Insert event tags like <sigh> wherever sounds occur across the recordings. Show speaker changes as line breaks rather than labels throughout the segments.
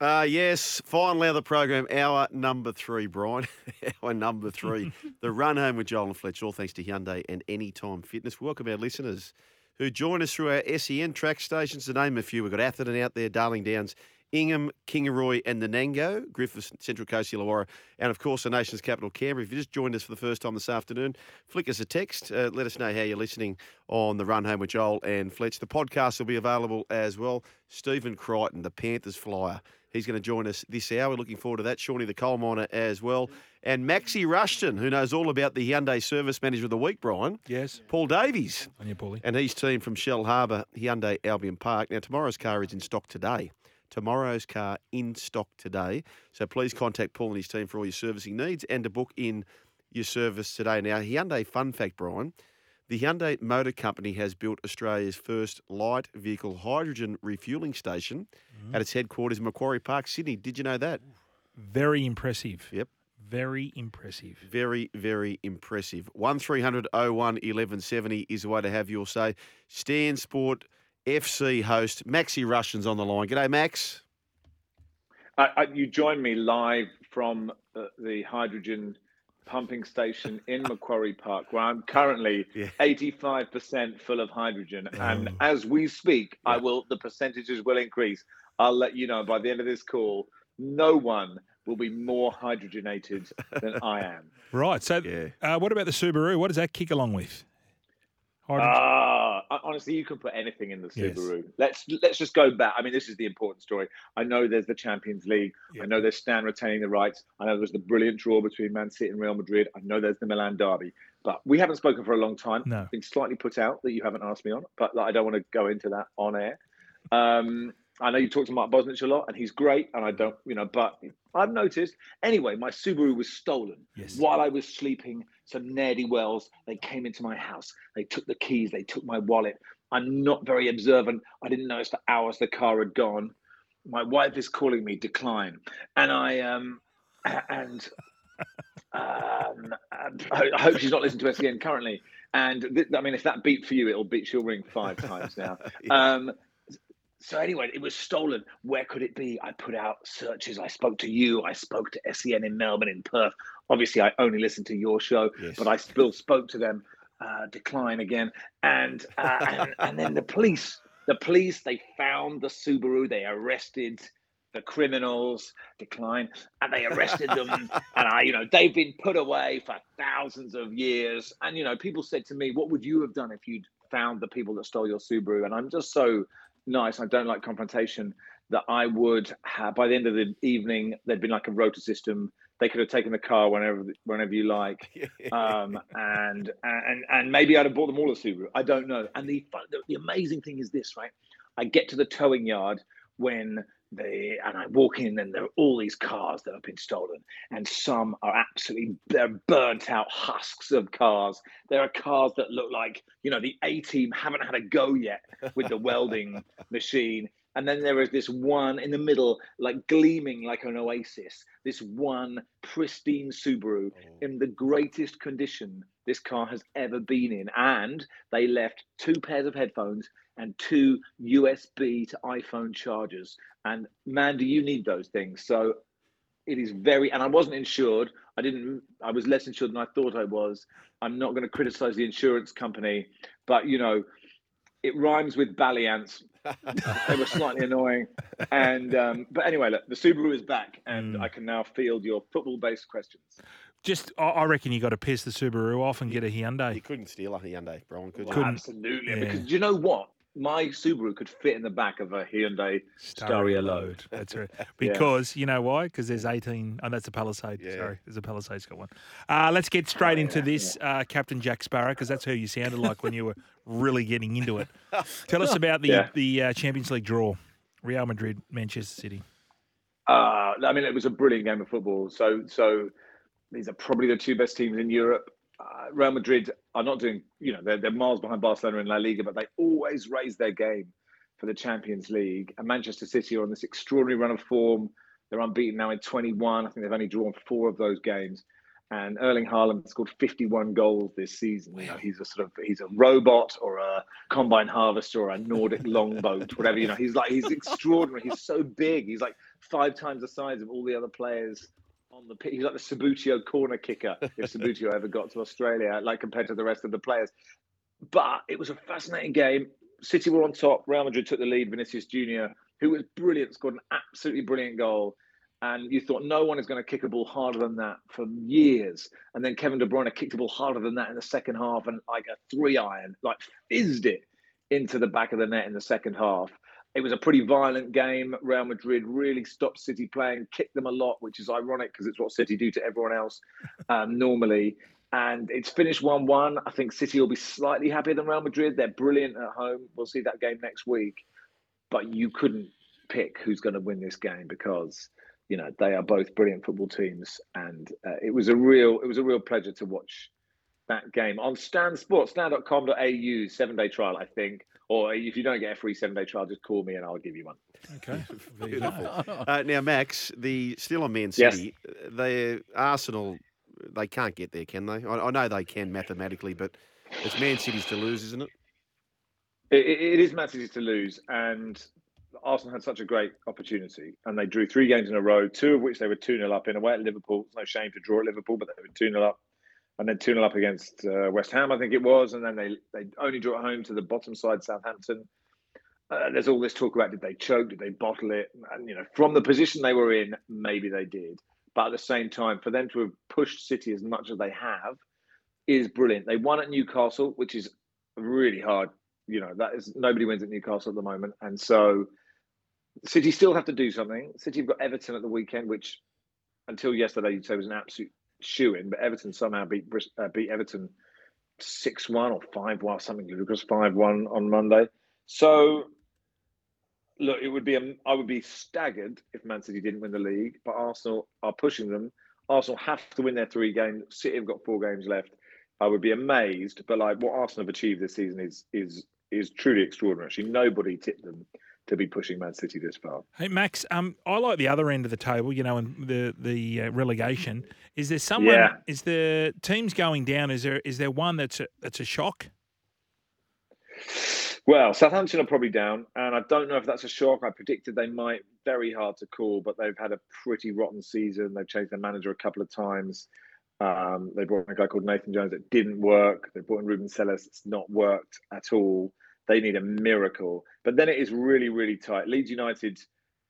Uh, yes, finally of the program, hour number three, Brian. <laughs> hour number three. <laughs> the run home with Joel and Fletch, all thanks to Hyundai and Anytime Fitness. Welcome our listeners who join us through our SEN track stations. To name a few, we've got Atherton out there, Darling Downs, Ingham, Kingaroy, and the Nango, Griffith, Central Coast, Illawarra, and of course the nation's capital, Canberra. If you just joined us for the first time this afternoon, flick us a text. Uh, let us know how you're listening on the run home with Joel and Fletch. The podcast will be available as well. Stephen Crichton, the Panthers flyer. He's going to join us this hour. We're looking forward to that. Shawnee the coal miner as well. And Maxi Rushden, who knows all about the Hyundai Service Manager of the Week, Brian.
Yes.
Paul Davies.
On you, Paulie.
And his team from Shellharbour, Hyundai Albion Park. Now, tomorrow's car is in stock today. Tomorrow's car in stock today. So please contact Paul and his team for all your servicing needs and to book in your service today. Now, Hyundai fun fact, Brian. The Hyundai Motor Company has built Australia's first light vehicle hydrogen refueling station mm. at its headquarters in Macquarie Park, Sydney. Did you know that?
Very impressive.
Yep.
Very impressive.
Very, very impressive. 1300 01 1170 is the way to have your say. Stan Sport FC host Maxi Rushden on the line. G'day, Max.
I, I, you join me live from the, the hydrogen pumping station in Macquarie Park, where I'm currently
Yeah.
85% full of hydrogen. And
Oh.
as we speak, I will the percentages will increase. I'll let you know by the end of this call, no one will be more hydrogenated than I am. <laughs>
Right. So,
Yeah.
uh, what about the Subaru? What does that kick along with? Hydrogen-
uh, honestly, you can put anything in the
Yes.
Subaru. Let's let's just go back. I mean, this is the important story. I know there's the Champions League.
Yeah.
I know there's Stan retaining the rights. I know there's the brilliant draw between Man City and Real Madrid. I know there's the Milan derby. But we haven't spoken for a long time.
No.
I've been slightly put out that you haven't asked me on, but like, I don't want to go into that on air. Um, I know you talked to Mark Bosnich a lot, and he's great, and I don't, you know, but I've noticed. Anyway, my Subaru was stolen
Yes.
while I was sleeping. Some nerdy wells, they came into my house. They took the keys, they took my wallet. I'm not very observant. I didn't notice for hours the car had gone. My wife is calling me decline, and I um and <laughs> um, I hope she's not listening to SEN currently. And th- I mean, if that beat for you, it'll beat. She'll ring five times now. <laughs> Um, so anyway, it was stolen. Where could it be? I put out searches. I spoke to you. I spoke to SEN in Melbourne, in Perth. Obviously, I only listened to your show,
Yes.
but I still spoke to them. Uh, decline again, and, uh, and and then the police. The police they found the Subaru. They arrested the criminals. Decline, and they arrested them. <laughs> and I, you know, they've been put away for thousands of years. And you know, people said to me, "What would you have done if you'd found the people that stole your Subaru?" And I'm just so nice. I don't like confrontation. That I would have by the end of the evening, there'd been like a rota system. They could have taken the car whenever, whenever you like, <laughs> um, and and and maybe I'd have bought them all a Subaru. I don't know. And the, the amazing thing is this, right? I get to the towing yard when they and I walk in, and there are all these cars that have been stolen, and some are absolutely they're burnt out husks of cars. There are cars that look like you know the A team haven't had a go yet with the <laughs> welding machine. And then there is this one in the middle, like gleaming like an oasis. This one pristine Subaru oh. in the greatest condition this car has ever been in. And they left two pairs of headphones and two USB to iPhone chargers. And man, do you need those things? So it is very, and I wasn't insured. I didn't, I was less insured than I thought I was. I'm not going to criticize the insurance company, but you know, it rhymes with Ballyants. they were slightly <laughs> annoying. And, um, but anyway, look, the Subaru is back and
Mm.
I can now field your football based questions.
Just, I- I reckon you got to piss the Subaru off and get a Hyundai.
You couldn't steal a Hyundai, Brian, could you?
Couldn't.
Absolutely.
yeah.
Because do you know what? My Subaru could fit in the back of a Hyundai Staria load.
That's <laughs> right. Because you know why? Because there's 18. Oh, that's a Palisade.
Yeah.
Sorry, there's a Palisade's got one. Uh, let's get straight
Oh,
into
yeah,
this, uh, Captain Jack Sparrow, because that's who you sounded like when you were <laughs> really getting into it. Tell us about the
Yeah.
the uh, Champions League draw, Real Madrid, Manchester City.
Uh, I mean, it was a brilliant game of football. So, so these are probably the two best teams in Europe. Uh, Real Madrid are not doing, you know, they're, they're miles behind Barcelona in La Liga, but they always raise their game for the Champions League. And Manchester City are on this extraordinary run of form. They're unbeaten now in 21. I think they've only drawn four of those games. And Erling Haaland scored 51 goals this season. You know, he's a sort of he's a robot or a combine harvester or a Nordic <laughs> longboat, whatever. You know, he's like he's extraordinary. He's so big. He's like five times the size of all the other players on the pitch. He's like the Subbuteo corner kicker if <laughs> Subbuteo ever got to Australia, like compared to the rest of the players. But it was a fascinating game. City were on top. Real Madrid took the lead. Vinicius Junior, who was brilliant, scored an absolutely brilliant goal and you thought no one is going to kick a ball harder than that for years. And then Kevin De Bruyne kicked a ball harder than that in the second half, and like a three iron, like fizzed it into the back of the net in the second half. It was a pretty violent game. Real Madrid really stopped City playing, kicked them a lot, which is ironic because it's what City do to everyone else <laughs> um, normally. And it's finished 1 1. I think City will be slightly happier than Real Madrid. They're brilliant at home. We'll see that game next week. But you couldn't pick who's going to win this game because you know they are both brilliant football teams, and uh, it was a real it was a real pleasure to watch that game on Stan Sports, stan.com.au, seven day trial, I think. Or if you don't get a free seven day trial, just call me and I'll give you one.
Okay. <laughs>
Beautiful. uh, now, Max, the still on Man City, yes. they Arsenal, they can't get there, can they? I, I, know they can mathematically, but it's Man City's to lose, isn't it?
it, it is Man City's to lose, and Arsenal had such a great opportunity and they drew three games in a row, two of which they were 2 0 up in away at Liverpool. It's no shame to draw at Liverpool, but they were 2 0 up. And then 2 0 up against uh, West Ham, I think it was. And then they, they only drew at home to the bottom side, Southampton. Uh, there's all this talk about did they choke, did they bottle it? And, you know, from the position they were in, maybe they did. But at the same time, for them to have pushed City as much as they have is brilliant. They won at Newcastle, which is really hard. You know, that is nobody wins at Newcastle at the moment. And so City still have to do something. City have got Everton at the weekend, which until yesterday you'd say was an absolute shoe in, but Everton somehow beat uh, beat Everton six one or five one something ludicrous five one on Monday. So look, it would be a, I would be staggered if Man City didn't win the league, but Arsenal are pushing them. Arsenal have to win their three games. City have got four games left. I would be amazed, but like what Arsenal have achieved this season is is is truly extraordinary. Actually, nobody tipped them to be pushing Man City this far.
Hey Max, um, I like the other end of the table. You know, in the the uh, relegation. Is there someone? Yeah. Is the teams going down? Is there is there one that's a, that's a shock?
Well, Southampton are probably down, and I don't know if that's a shock. I predicted they might. Very hard to call, but they've had a pretty rotten season. They've changed their manager a couple of times. Um, they brought in a guy called Nathan Jones that didn't work. They brought in Ruben Selles. It's not worked at all. They need a miracle. But then it is really, really tight. Leeds United,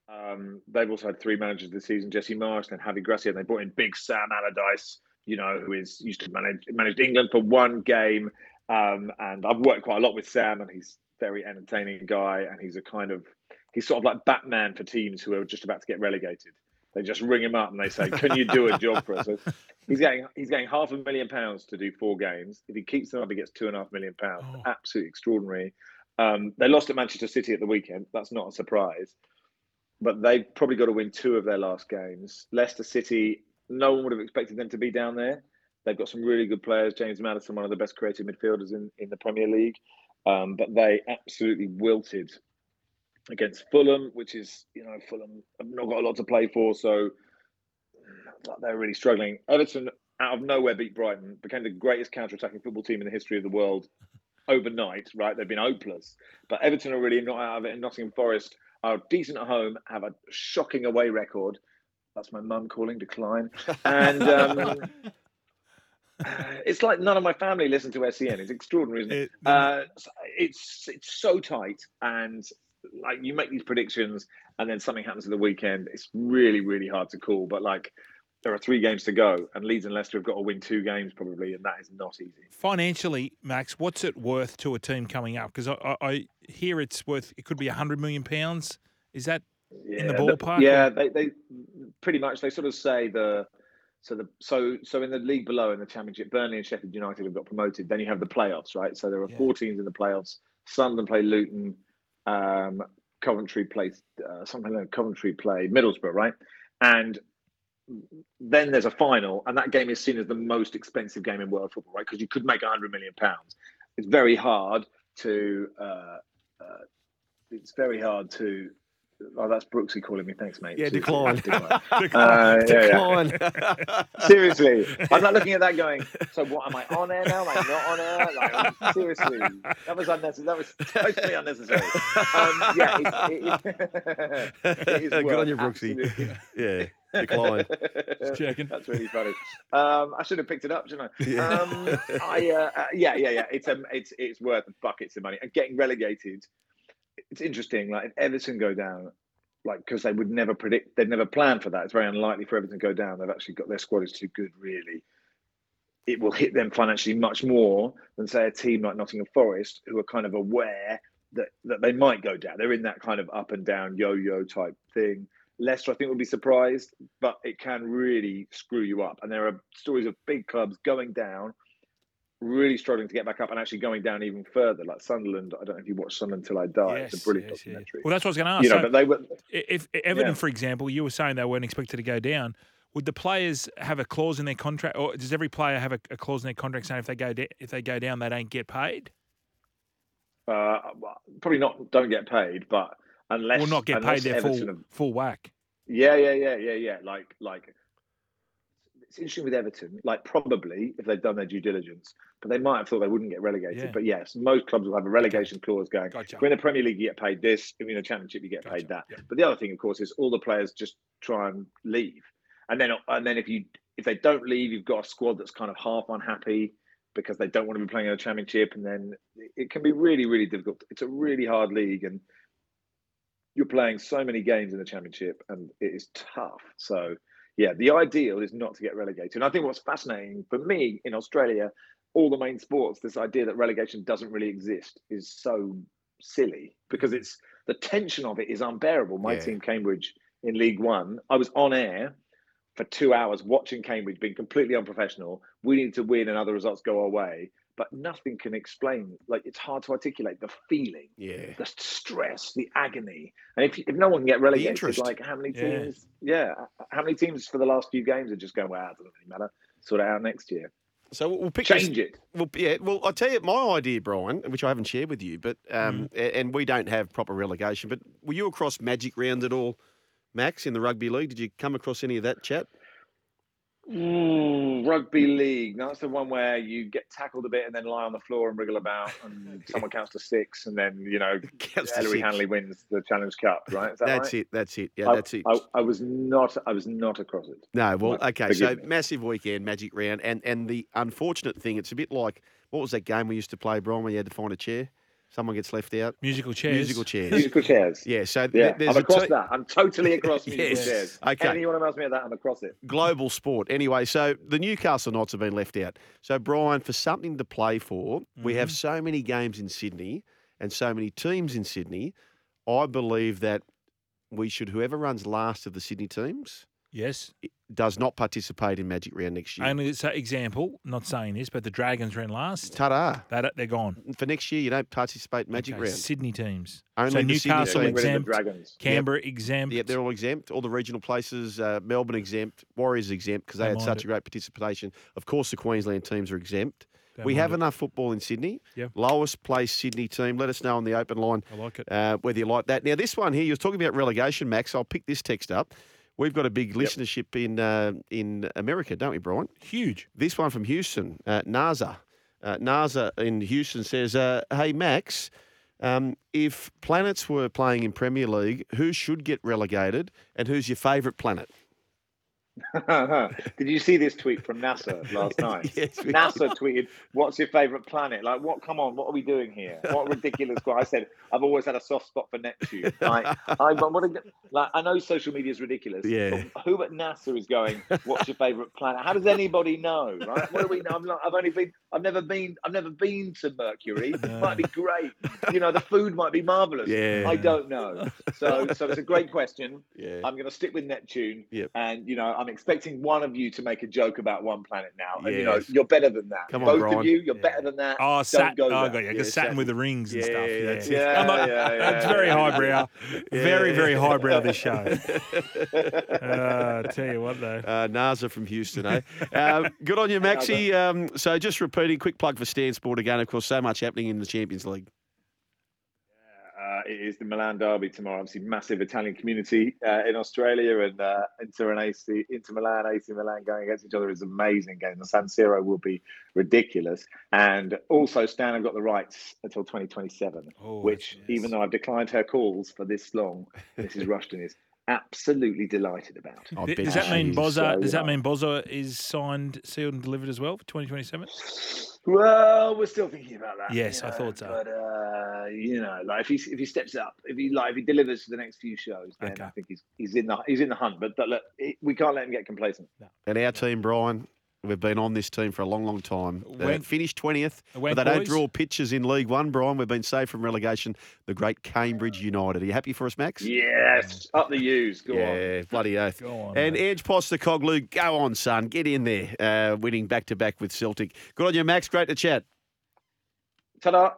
um, they've also had three managers this season: Jesse Marsch and Javi Gracia. And they brought in Big Sam Allardyce, you know, who is used to manage managed England for one game. Um, and I've worked quite a lot with Sam, and he's very entertaining guy. And he's a kind of he's sort of like Batman for teams who are just about to get relegated. They just ring him up and they say, "Can you do a job for us?" So he's getting he's getting half a million pounds to do four games. If he keeps them up, he gets two and a half million pounds. Oh. Absolutely extraordinary. Um, they lost at Manchester City at the weekend. That's not a surprise, but they've probably got to win two of their last games. Leicester City, no one would have expected them to be down there. They've got some really good players. James Maddison, one of the best creative midfielders in, in the Premier League, um, but they absolutely wilted against Fulham, which is you know Fulham have not got a lot to play for, so they're really struggling. Everton out of nowhere beat Brighton, became the greatest counter-attacking football team in the history of the world overnight. Right, they've been hopeless, but Everton are really not out of it. And Nottingham Forest are decent at home, have a shocking away record. That's my mum calling decline, and. Um, <laughs> it's like none of my family listen to SEN. It's extraordinary, isn't it? it uh, it's it's so tight, and like you make these predictions and then something happens at the weekend. It's really, really hard to call. But like there are three games to go, and Leeds and Leicester have got to win two games probably, and that is not easy.
Financially, Max, what's it worth to a team coming up? Because I, I, I, hear it's worth it could be a hundred million pounds. Is that yeah, in the ballpark?
yeah, they, they pretty much they sort of say the so the so so in the league below in the championship, Burnley and Sheffield United have got promoted. Then you have the playoffs, right? So there are yeah. four teams in the playoffs. Sunderland play Luton. Um, Coventry play uh, something like Coventry play Middlesbrough, right? And then there's a final, and that game is seen as the most expensive game in world football, right? Because you could make 100 million pounds. It's very hard to. Uh, uh, it's very hard to Oh, that's Brooksy calling me. Thanks, mate.
Yeah, decline.
decline. <laughs> Uh,
decline.
Yeah, yeah. <laughs> Seriously, I'm not looking at that going. <laughs> So what? Am I on air now? Am I not on air? Like, seriously, that was unnecessary. That was totally unnecessary. Um, yeah, it, it,
it is good on you, Brooksy. Yeah, decline.
Just checking.
That's really funny. Um, I should have picked it up, shouldn't I? Yeah. Um, I uh, uh, yeah, yeah, yeah. It's um, it's it's worth buckets of money and getting relegated it's interesting. Like if Everton go down, like because they would never predict, they'd never plan for that. It's very unlikely for Everton to go down. They've actually got their squad is too good, really. It will hit them financially much more than say a team like Nottingham Forest, who are kind of aware that that they might go down. They're in that kind of up and down yo-yo type thing. Leicester, I think, would be surprised, but it can really screw you up. And there are stories of big clubs going down really struggling to get back up and actually going down even further. Like Sunderland, I don't know if you watched Sunderland Till I Die.
Yes,
it's a brilliant
yes,
documentary.
Well, that's what I was going to ask.
You know,
so
but they were.
If, if Everton,
Yeah.
for example, you were saying they weren't expected to go down. Would the players have a clause in their contract, or does every player have a, a clause in their contract saying if they go da- if they go down, they don't get paid,
Uh, probably not. Don't get paid, but unless
or not get paid their
Everton
full
have-
full whack?
Yeah, yeah, yeah, yeah, yeah. Like, like it's interesting with Everton. Like, probably if they'd done their due diligence, but they might have thought they wouldn't get relegated.
Yeah.
But yes, most clubs will have a relegation clause going.
Gotcha.
If you're in the Premier League, you get paid this. If you're in the Championship, you get
Gotcha.
paid that.
Yeah.
But the other thing, of course, is all the players just try and leave, and then and then if you if they don't leave, you've got a squad that's kind of half unhappy because they don't want to be playing in a Championship, and then it can be really, really difficult. It's a really hard league, and you're playing so many games in the Championship, and it is tough. So. Yeah, the ideal is not to get relegated. And I think what's fascinating for me in Australia, all the main sports, this idea that relegation doesn't really exist is so silly because it's the tension of it is unbearable. My
Yeah.
team, Cambridge, in League One, I was on air for two hours watching Cambridge being completely unprofessional. We need to win and other results go our way, but nothing can explain. Like it's hard to articulate the feeling,
Yeah.
the stress, the agony. And if, if no one can get relegated, like how many teams? Yeah. how many teams for the last few games are just going, "Wow, it doesn't really matter." Sort it out next year.
So we'll pick this-
Change it.
Well, yeah. Well, I'll tell you my idea, Brian, which I haven't shared with you, but um,
Mm-hmm.
and we don't have proper relegation. But were you across Magic Round at all, Max, in the rugby league? Did you come across any of that chat?
Ooh, rugby league. That's the one where you get tackled a bit and then lie on the floor and wriggle about, and <laughs> someone counts to six, and then you know <laughs>
Counts to
Ellery
six.
Hanley wins the Challenge Cup. Right? That
That's
right?
it. That's it. Yeah,
I,
that's it.
I, I was not. I was not across it.
No, well,
Right,
okay. So
me.
massive weekend, Magic Round, and and the unfortunate thing, it's a bit like what was that game we used to play, Brian, where you had to find a chair, someone gets left out,
Musical chairs.
musical chairs.
Musical chairs.
Yeah. So th-
Yeah,
there's
I'm across
te-
that. I'm totally across <laughs> musical
Yes.
chairs.
Okay.
Anyone who asks me that, I'm across it.
global sport. Anyway, so the Newcastle Knights have been left out. So, Brian, for something to play for, we have mm-hmm. so many games in Sydney and so many teams in Sydney. I believe that we should, whoever runs last of the Sydney teams,
Yes.
does not participate in Magic Round next year.
Only so example, not saying this, but the Dragons ran last.
Ta-da.
That they're gone.
For next year, you don't participate in Magic
Okay,
Round.
Sydney teams.
Only
so
the Sydney
Newcastle
teams.
Getting rid of the
exempt,
Dragons.
Canberra exempt.
Yeah, they're all exempt. All the regional places, uh, Melbourne exempt, Warriors exempt because they
Don't
had such
it.
a great participation. Of course, the Queensland teams are exempt.
Don't
we have
it.
enough football in Sydney.
Yep.
Lowest placed Sydney team. Let us know on the open line
I like it.
uh, whether you like that. Now, this one here, you was talking about relegation, Max. I'll pick this text up. We've got a big listenership in uh, in America, don't we, Brian?
Huge.
This one from Houston, uh, NASA. Uh, NASA in Houston says, uh, "Hey Max, um, if planets were playing in Premier League, who should get relegated, and who's your favourite planet?" <laughs>
Did you see this tweet from NASA last <laughs> night?
Yes,
NASA tweeted, "What's your favorite planet?" Like, what? Come on, what are we doing here? What ridiculous? I said, "I've always had a soft spot for Neptune." Like, <laughs> I, but what? A, like, I know social media is ridiculous.
Yeah.
But who at NASA is going? What's your favorite planet? How does anybody know? Right? What do we know? I'm not, I've only been. I've never been. I've never been to Mercury. It might be great. You know, the food might be marvelous.
Yeah.
I don't know. So, so it's a great question.
Yeah.
I'm going to stick with Neptune.
Yep.
And, you know, I'm I'm expecting one of you to make a joke about One Planet now. And, you know, you're better than that.
Come on,
Both
Brian.
of you, you're
Yeah.
better than that.
Oh,
Don't
sat,
go
oh. I got you.
Yeah,
Saturn
Saturn.
with the rings and
Yeah,
stuff. Yeah,
that's it.
Yeah,
I'm not-
yeah,
It's very highbrow. Very,
Yeah.
very highbrow, this show. <laughs> Uh, tell you what, though.
Uh, NASA from Houston, eh? um, good on you, <laughs> Maxi. Um, so just repeating, quick plug for Stan Sport again. Of course, so much happening in the Champions League.
Uh, it is the Milan derby tomorrow. Obviously, massive Italian community uh, in Australia, and uh, Inter and AC, Inter Milan, AC Milan going against each other is an amazing game. The San Siro will be ridiculous, and also Stan have got the rights until 2027,
Oh,
which
yes.
even though I've declined her calls for this long, Mrs. <laughs> Rushden is absolutely delighted about.
I
Th-
bet
Does that mean
is.
Bozza?
So,
Does that mean Bozza is signed, sealed, and delivered as well for 2027?
Well, we're still thinking about that.
Yes,
you
I
know,
thought so.
But uh, you know, like if he if he steps up, if he like if he delivers for the next few shows, then
Okay.
I think he's he's in the he's in the hunt. But, but look, it, we can't let him get complacent.
And our team, Brian, we've been on this team for a long, long time. Uh, finished 20th, but they don't draw pitches in League One, Brian. We've been saved from relegation. The great Cambridge United. Are you happy for us, Max?
Yes, up the U's. Go on.
yeah, bloody oath.
Go on,
and
mate.
Ange Postecoglou, go on, son. Get in there. Uh, winning back to back with Celtic. Good on you, Max. Great to chat.
Ta-da.